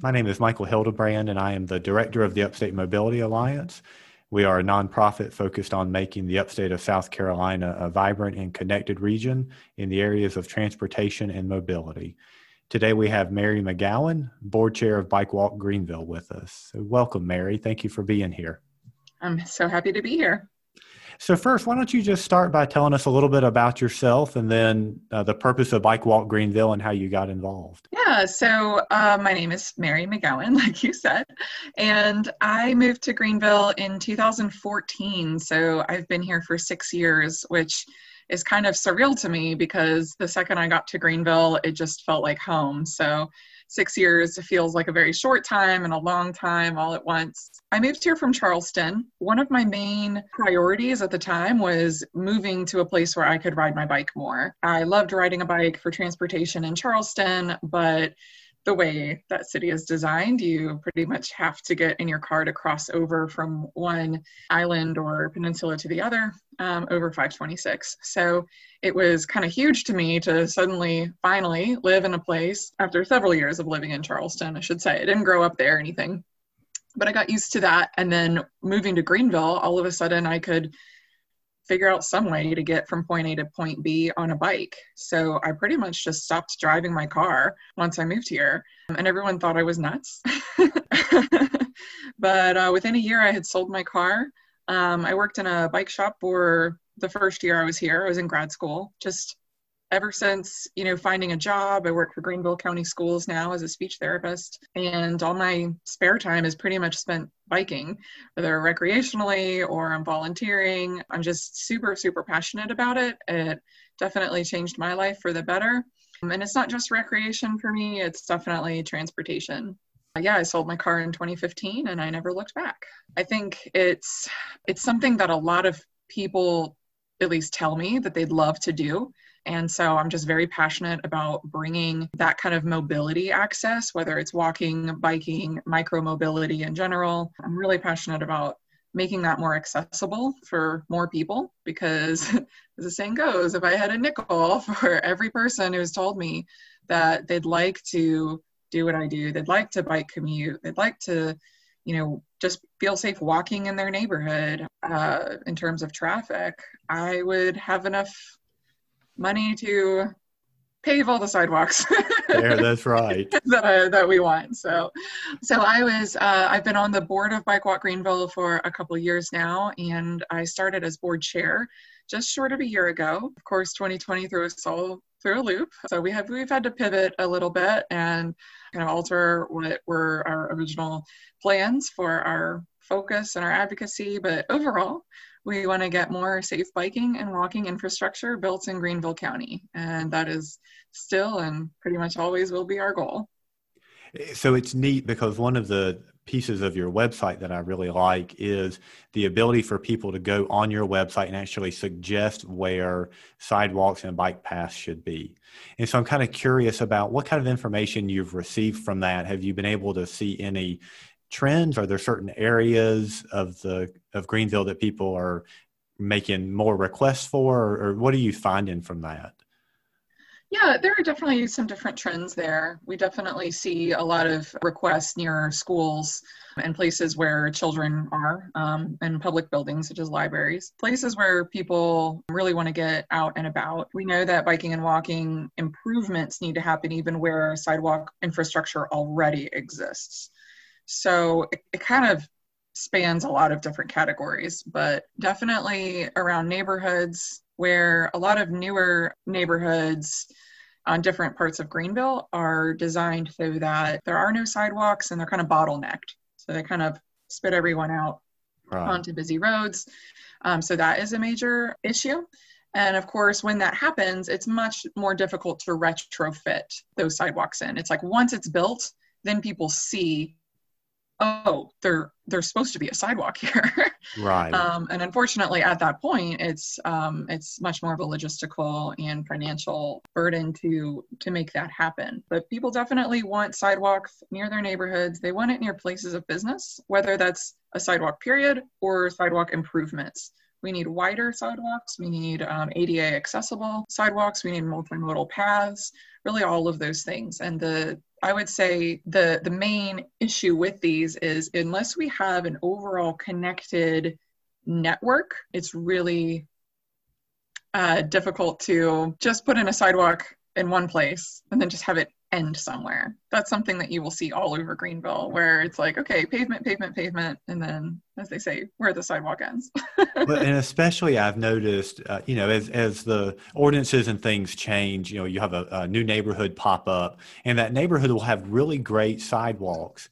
My name is Michael Hildebrand, and I am the director of the Upstate Mobility Alliance. We are a nonprofit focused on making the upstate of South Carolina a vibrant and connected region in the areas of transportation and mobility. Today we have Mary McGowan, board chair of Bike Walk Greenville, with us. So welcome, Mary. Thank you for being here. I'm so happy to be here. So, first, why don't you just start by telling us a little bit about yourself and then uh, the purpose of Bike Walk Greenville and how you got involved? Yeah, so uh, my name is Mary McGowan, like you said, and I moved to Greenville in 2014. So, I've been here for six years, which is kind of surreal to me because the second I got to Greenville, it just felt like home. So, six years feels like a very short time and a long time all at once. I moved here from Charleston. One of my main priorities at the time was moving to a place where I could ride my bike more. I loved riding a bike for transportation in Charleston, but the way that city is designed, you pretty much have to get in your car to cross over from one island or peninsula to the other um, over 526. So it was kind of huge to me to suddenly finally live in a place after several years of living in Charleston, I should say. I didn't grow up there or anything, but I got used to that. And then moving to Greenville, all of a sudden I could figure out some way to get from point A to point B on a bike. So I pretty much just stopped driving my car once I moved here, and everyone thought I was nuts. but uh, within a year, I had sold my car. Um, I worked in a bike shop for the first year I was here. I was in grad school, just ever since you know finding a job i work for greenville county schools now as a speech therapist and all my spare time is pretty much spent biking whether recreationally or i'm volunteering. I'm just super super passionate about it. It definitely changed my life for the better. And it's not just recreation for me it's definitely transportation. Yeah i sold my car in 2015 and i never looked back. I think it's it's something that a lot of people at least tell me that they'd love to do and so I'm just very passionate about bringing that kind of mobility access, whether it's walking, biking, micro mobility in general. I'm really passionate about making that more accessible for more people because, as the saying goes, if I had a nickel for every person who's told me that they'd like to do what I do, they'd like to bike commute, they'd like to you know just feel safe walking in their neighborhood uh, in terms of traffic i would have enough money to pave all the sidewalks. there, that's right. that I, that we want. So, so I was uh, I've been on the board of Bike Walk Greenville for a couple years now, and I started as board chair just short of a year ago. Of course, 2020 threw us all through a loop, so we have we've had to pivot a little bit and kind of alter what were our original plans for our focus and our advocacy. But overall, we want to get more safe biking and walking infrastructure built in Greenville County. And that is still and pretty much always will be our goal. So it's neat because one of the pieces of your website that I really like is the ability for people to go on your website and actually suggest where sidewalks and bike paths should be. And so I'm kind of curious about what kind of information you've received from that. Have you been able to see any trends? Are there certain areas of the of Greenville that people are making more requests for, or, or what are you finding from that? Yeah, there are definitely some different trends there. We definitely see a lot of requests near schools and places where children are, um, and public buildings such as libraries, places where people really want to get out and about. We know that biking and walking improvements need to happen even where sidewalk infrastructure already exists. So it, it kind of spans a lot of different categories, but definitely around neighborhoods where a lot of newer neighborhoods on different parts of Greenville are designed so that there are no sidewalks and they're kind of bottlenecked. So they kind of spit everyone out right. onto busy roads. Um, so that is a major issue. And of course, when that happens, it's much more difficult to retrofit those sidewalks in. It's like once it's built, then people see oh there there's supposed to be a sidewalk here. Right. Um, and unfortunately at that point it's um, it's much more of a logistical and financial burden to to make that happen. But people definitely want sidewalks near their neighborhoods. They want it near places of business whether that's a sidewalk period or sidewalk improvements We need wider sidewalks. We need um, ADA accessible sidewalks. We need multimodal paths. Really, all of those things. And the I would say the the main issue with these is unless we have an overall connected network, it's really uh, difficult to just put in a sidewalk in one place and then just have it end somewhere. That's something that you will see all over Greenville, where it's like, okay, pavement, pavement, pavement, and then, as they say, where the sidewalk ends. but, and especially, I've noticed, uh, you know, as as the ordinances and things change, you know, you have a, a new neighborhood pop up, and that neighborhood will have really great sidewalks,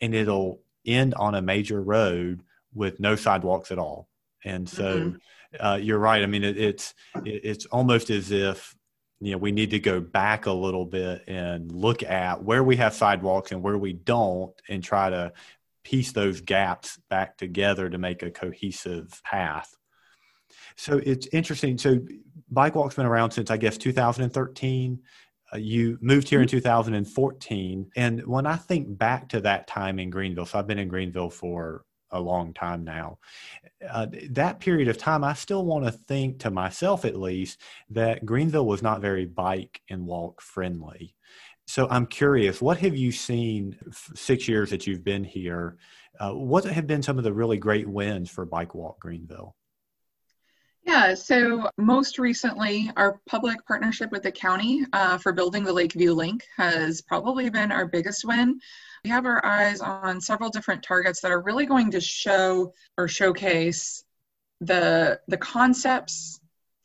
and it'll end on a major road with no sidewalks at all. And so, mm-hmm. uh, you're right. I mean, it, it's it, it's almost as if you know we need to go back a little bit and look at where we have sidewalks and where we don't and try to piece those gaps back together to make a cohesive path. So it's interesting. So bike walk's been around since i guess 2013 uh, you moved here in mm-hmm. 2014 and when i think back to that time in greenville so i've been in greenville for a long time now. Uh, that period of time, I still want to think to myself at least that Greenville was not very bike and walk friendly. So I'm curious, what have you seen six years that you've been here? Uh, what have been some of the really great wins for Bike Walk Greenville? Yeah, so most recently, our public partnership with the county uh, for building the Lakeview Link has probably been our biggest win. We have our eyes on several different targets that are really going to show or showcase the, the concepts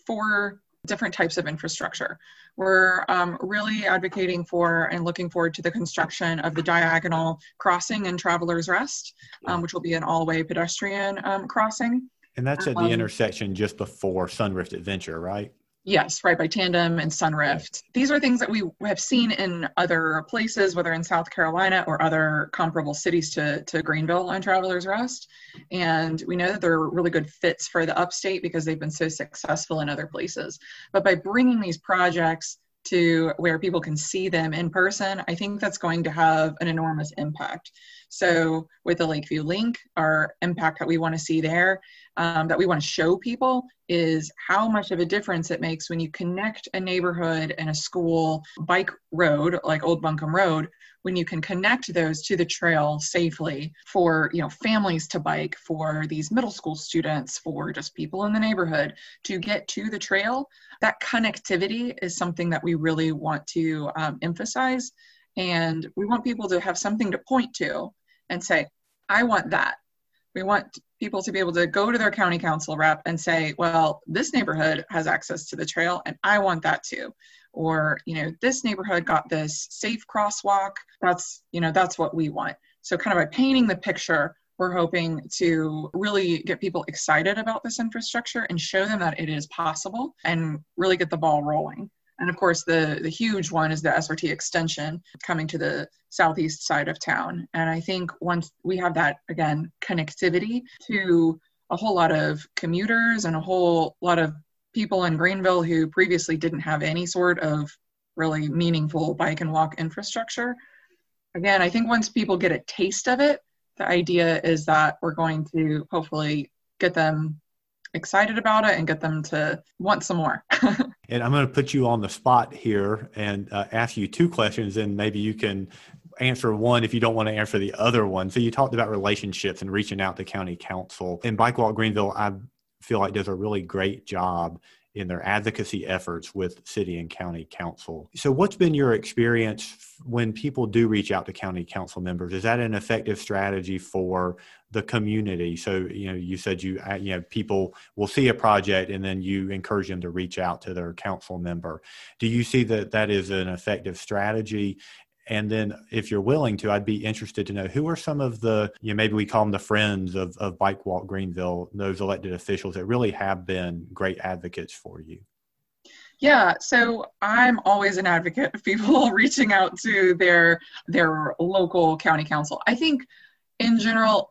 for different types of infrastructure. We're um, really advocating for and looking forward to the construction of the diagonal crossing in Travelers Rest, um, which will be an all-way pedestrian um, crossing. And that's at the um, intersection just before Sunrift Adventure, right? Yes, right by Tandem and Sunrift. These are things that we have seen in other places, whether in South Carolina or other comparable cities to, to Greenville on Travelers Rest. And we know that they're really good fits for the upstate because they've been so successful in other places. But by bringing these projects to where people can see them in person, I think that's going to have an enormous impact. So, with the Lakeview Link, our impact that we want to see there, um, that we want to show people, is how much of a difference it makes when you connect a neighborhood and a school bike road, like Old Buncombe Road, when you can connect those to the trail safely for you know families to bike for these middle school students for just people in the neighborhood to get to the trail. That connectivity is something that we really want to um, emphasize and we want people to have something to point to and say i want that. We want people to be able to go to their county council rep and say well this neighborhood has access to the trail and i want that too. Or you know this neighborhood got this safe crosswalk. That's you know that's what we want. So kind of by painting the picture we're hoping to really get people excited about this infrastructure and show them that it is possible and really get the ball rolling and of course the the huge one is the srt extension coming to the southeast side of town and i think once we have that again connectivity to a whole lot of commuters and a whole lot of people in Greenville who previously didn't have any sort of really meaningful bike and walk infrastructure. Again, I think once people get a taste of it, the idea is that we're going to hopefully get them excited about it and get them to want some more. and I'm going to put you on the spot here and uh, ask you two questions, and maybe you can answer one if you don't want to answer the other one. So you talked about relationships and reaching out to county council. In Bike Walk Greenville, I feel like does a really great job in their advocacy efforts with city and county council. So, what's been your experience when people do reach out to county council members? Is that an effective strategy for the community? So, you know, you said you, uh, you know, people will see a project and then you encourage them to reach out to their council member. Do you see that that is an effective strategy? And then, if you're willing to, I'd be interested to know who are some of the, you know, maybe we call them the friends of, of Bike Walk Greenville, those elected officials that really have been great advocates for you. Yeah, so I'm always an advocate of people reaching out to their their local county council. I think in general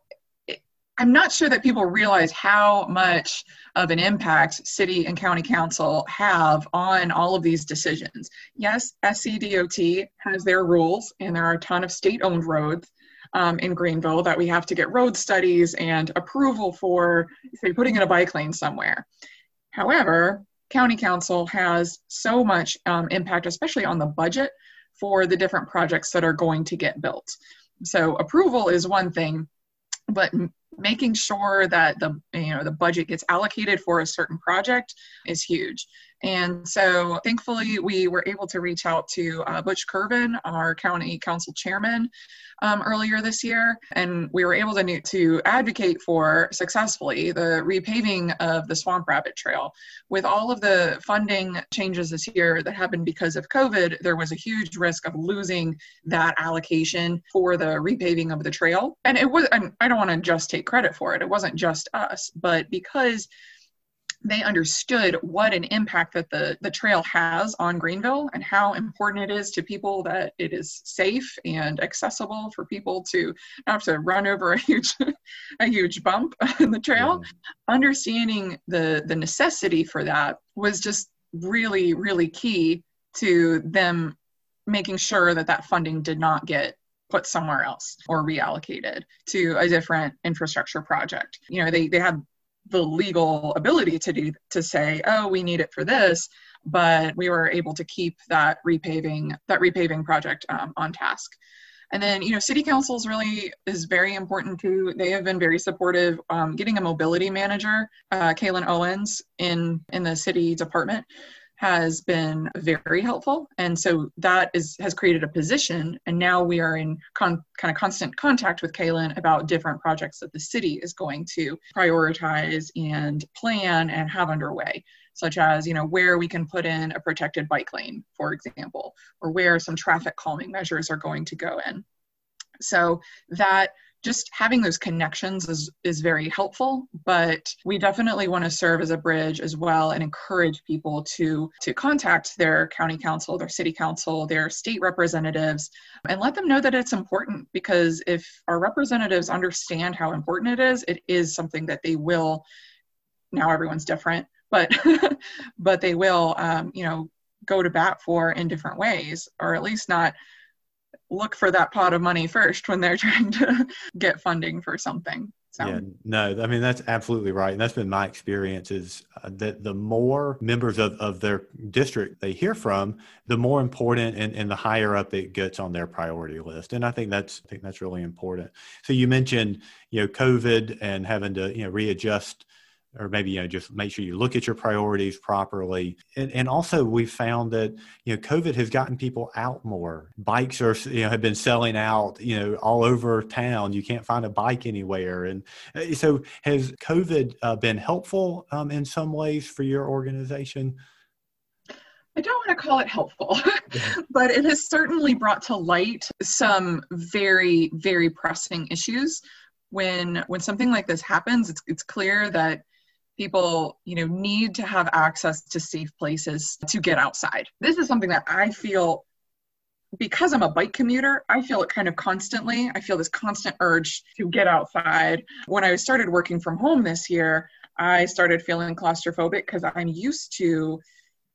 I'm not sure that people realize how much of an impact city and county council have on all of these decisions. Yes, SCDOT has their rules, and there are a ton of state owned roads. um, in Greenville that we have to get road studies and approval for, say, putting in a bike lane somewhere. However, county council has so much um, impact, especially on the budget for the different projects that are going to get built. So approval is one thing, but making sure that the you know the budget gets allocated for a certain project is huge and so thankfully we were able to reach out to uh, butch Kirven, our county council chairman um, earlier this year. And we were able to, to advocate for successfully the repaving of the swamp rabbit trail. With all of the funding changes this year that happened because of covid there was a huge risk of losing that allocation for the repaving of the trail. And it was and i don't want to just take credit for it. It wasn't just us, but because they understood what an impact that the, the trail has on Greenville and how important it is to people that it is safe and accessible for people to not have to run over a huge a huge bump in the trail. Yeah. Understanding the the necessity for that was just really really key to them making sure that that funding did not get put somewhere else or reallocated to a different infrastructure project. You know, they, they have the legal ability to do to say, oh, we need it for this, but we were able to keep that repaving that repaving project um, on task. And then, you know, city councils really is very important too. They have been very supportive. Um, getting a mobility manager, uh, Kaylin Owens, in in the city department has been very helpful. And so that is has created a position. And now we are in con, kind of constant contact with Kaylin about different projects that the city is going to prioritize and plan and have underway such as you know where we can put in a protected bike lane for example or where some traffic calming measures are going to go in. So that just having those connections is, is very helpful but we definitely want to serve as a bridge as well and encourage people to to contact their county council their city council their state representatives and let them know that it's important because if our representatives understand how important it is it is something that they will now everyone's different but but they will um, you know go to bat for in different ways or at least not look for that pot of money first when they're trying to get funding for something. So. Yeah, no, I mean that's absolutely right, and that's been my experience. Is uh, that the more members of, of their district they hear from, the more important and, and the higher up it gets on their priority list. And I think that's I think that's really important. So you mentioned you know COVID and having to you know readjust or maybe you know just make sure you look at your priorities properly. And, and also we found that you know covid has gotten people out more. Bikes are you know have been selling out you know all over town. You can't find a bike anywhere. And uh, so has covid uh, been helpful um, in some ways for your organization? I don't want to call it helpful, but it has certainly brought to light some very, very pressing issues. When when something like this happens, it's it's clear that people you know need to have access to safe places to get outside. This is something that i feel because i'm a bike commuter i feel it kind of constantly. I feel this constant urge to get outside. When i started working from home this year i started feeling claustrophobic because i'm used to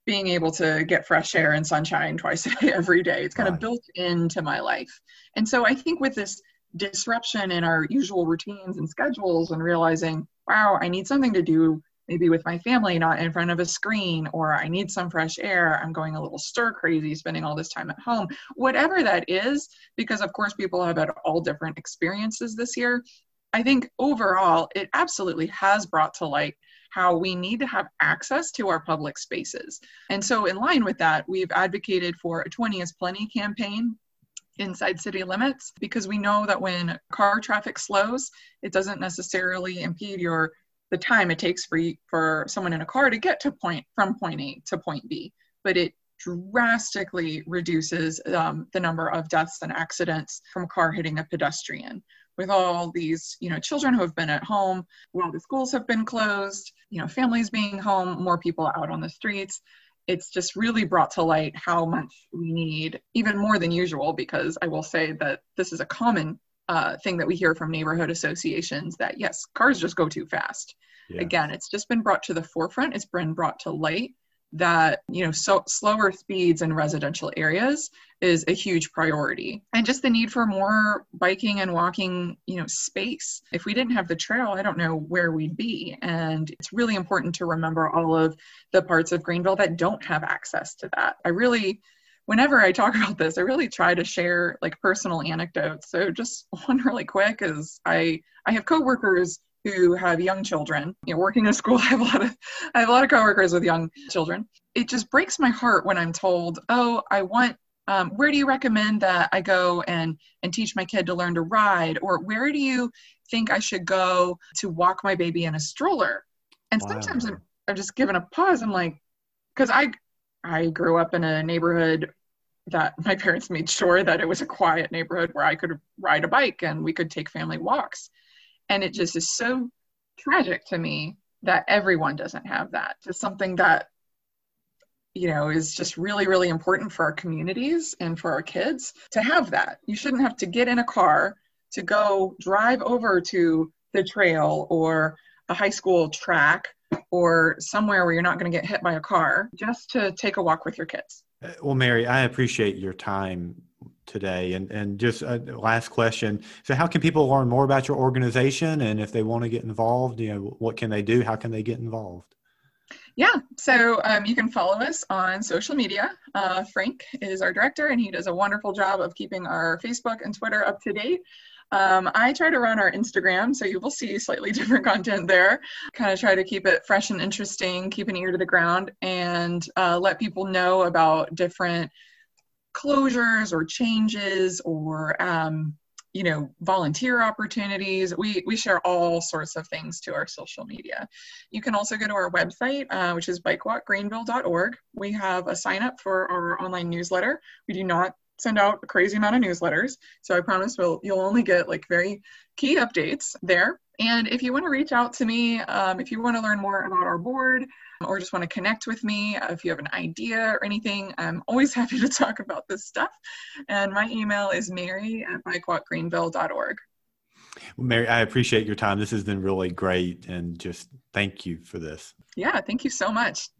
being able to get fresh air and sunshine twice a day every day. It's kind of built into my life. And so i think with this disruption in our usual routines and schedules and realizing wow, I need something to do maybe with my family, not in front of a screen, or I need some fresh air. I'm going a little stir crazy, spending all this time at home. Whatever that is, because of course people have had all different experiences this year. I think overall, it absolutely has brought to light how we need to have access to our public spaces. And so, in line with that, we've advocated for a 20 is plenty campaign inside city limits because we know that when car traffic slows, it doesn't necessarily impede your the time it takes for you, for someone in a car to get to point from point A to point B, but it drastically reduces um, the number of deaths and accidents from a car hitting a pedestrian. With all these you know children who have been at home while the schools have been closed you know families being home more people out on the streets it's just really brought to light how much we need, even more than usual, because I will say that this is a common uh, thing that we hear from neighborhood associations that yes, cars just go too fast. Yeah. Again, it's just been brought to the forefront, it's been brought to light that you know so slower speeds in residential areas is a huge priority. And just the need for more biking and walking you know space. If we didn't have the trail i don't know where we'd be. And it's really important to remember all of the parts of greenville that don't have access to that. I really whenever i talk about this i really try to share like personal anecdotes. So just one really quick is i i have coworkers who have young children. You know, working in a school, I have a lot of I have a lot of coworkers with young children. It just breaks my heart when I'm told, "Oh, I want um, where do you recommend that I go and and teach my kid to learn to ride, or where do you think I should go to walk my baby in a stroller?" And wow. sometimes I'm, I'm just given a pause. I'm like, because I I grew up in a neighborhood that my parents made sure that it was a quiet neighborhood where I could ride a bike and we could take family walks. And it just is so tragic to me that everyone doesn't have that. Just something that, you know, is just really, really important for our communities and for our kids to have that. You shouldn't have to get in a car to go drive over to the trail or a high school track or somewhere where you're not going to get hit by a car just to take a walk with your kids. Uh, well, Mary, I appreciate your time today. And and just a last question: So, how can people learn more about your organization, and if they want to get involved, you know, what can they do? How can they get involved? Yeah, so um, you can follow us on social media. Uh, Frank is our director, and he does a wonderful job of keeping our Facebook and Twitter up to date. Um, I try to run our Instagram, so you will see slightly different content there. Kind of try to keep it fresh and interesting, keep an ear to the ground, and uh, let people know about different closures or changes or um, you know volunteer opportunities. We we share all sorts of things to our social media. You can also go to our website uh, which is bikewalkgreenville.org we have a sign up for our online newsletter. We do not send out a crazy amount of newsletters so i promise we'll you'll only get like very key updates there. And if you want to reach out to me um, if you want to learn more about our board or just want to connect with me, uh, if you have an idea or anything, I'm always happy to talk about this stuff. And my email is mary at bikewalkgreenville.org. Well, Mary, I appreciate your time. This has been really great. And just thank you for this. Yeah, thank you so much.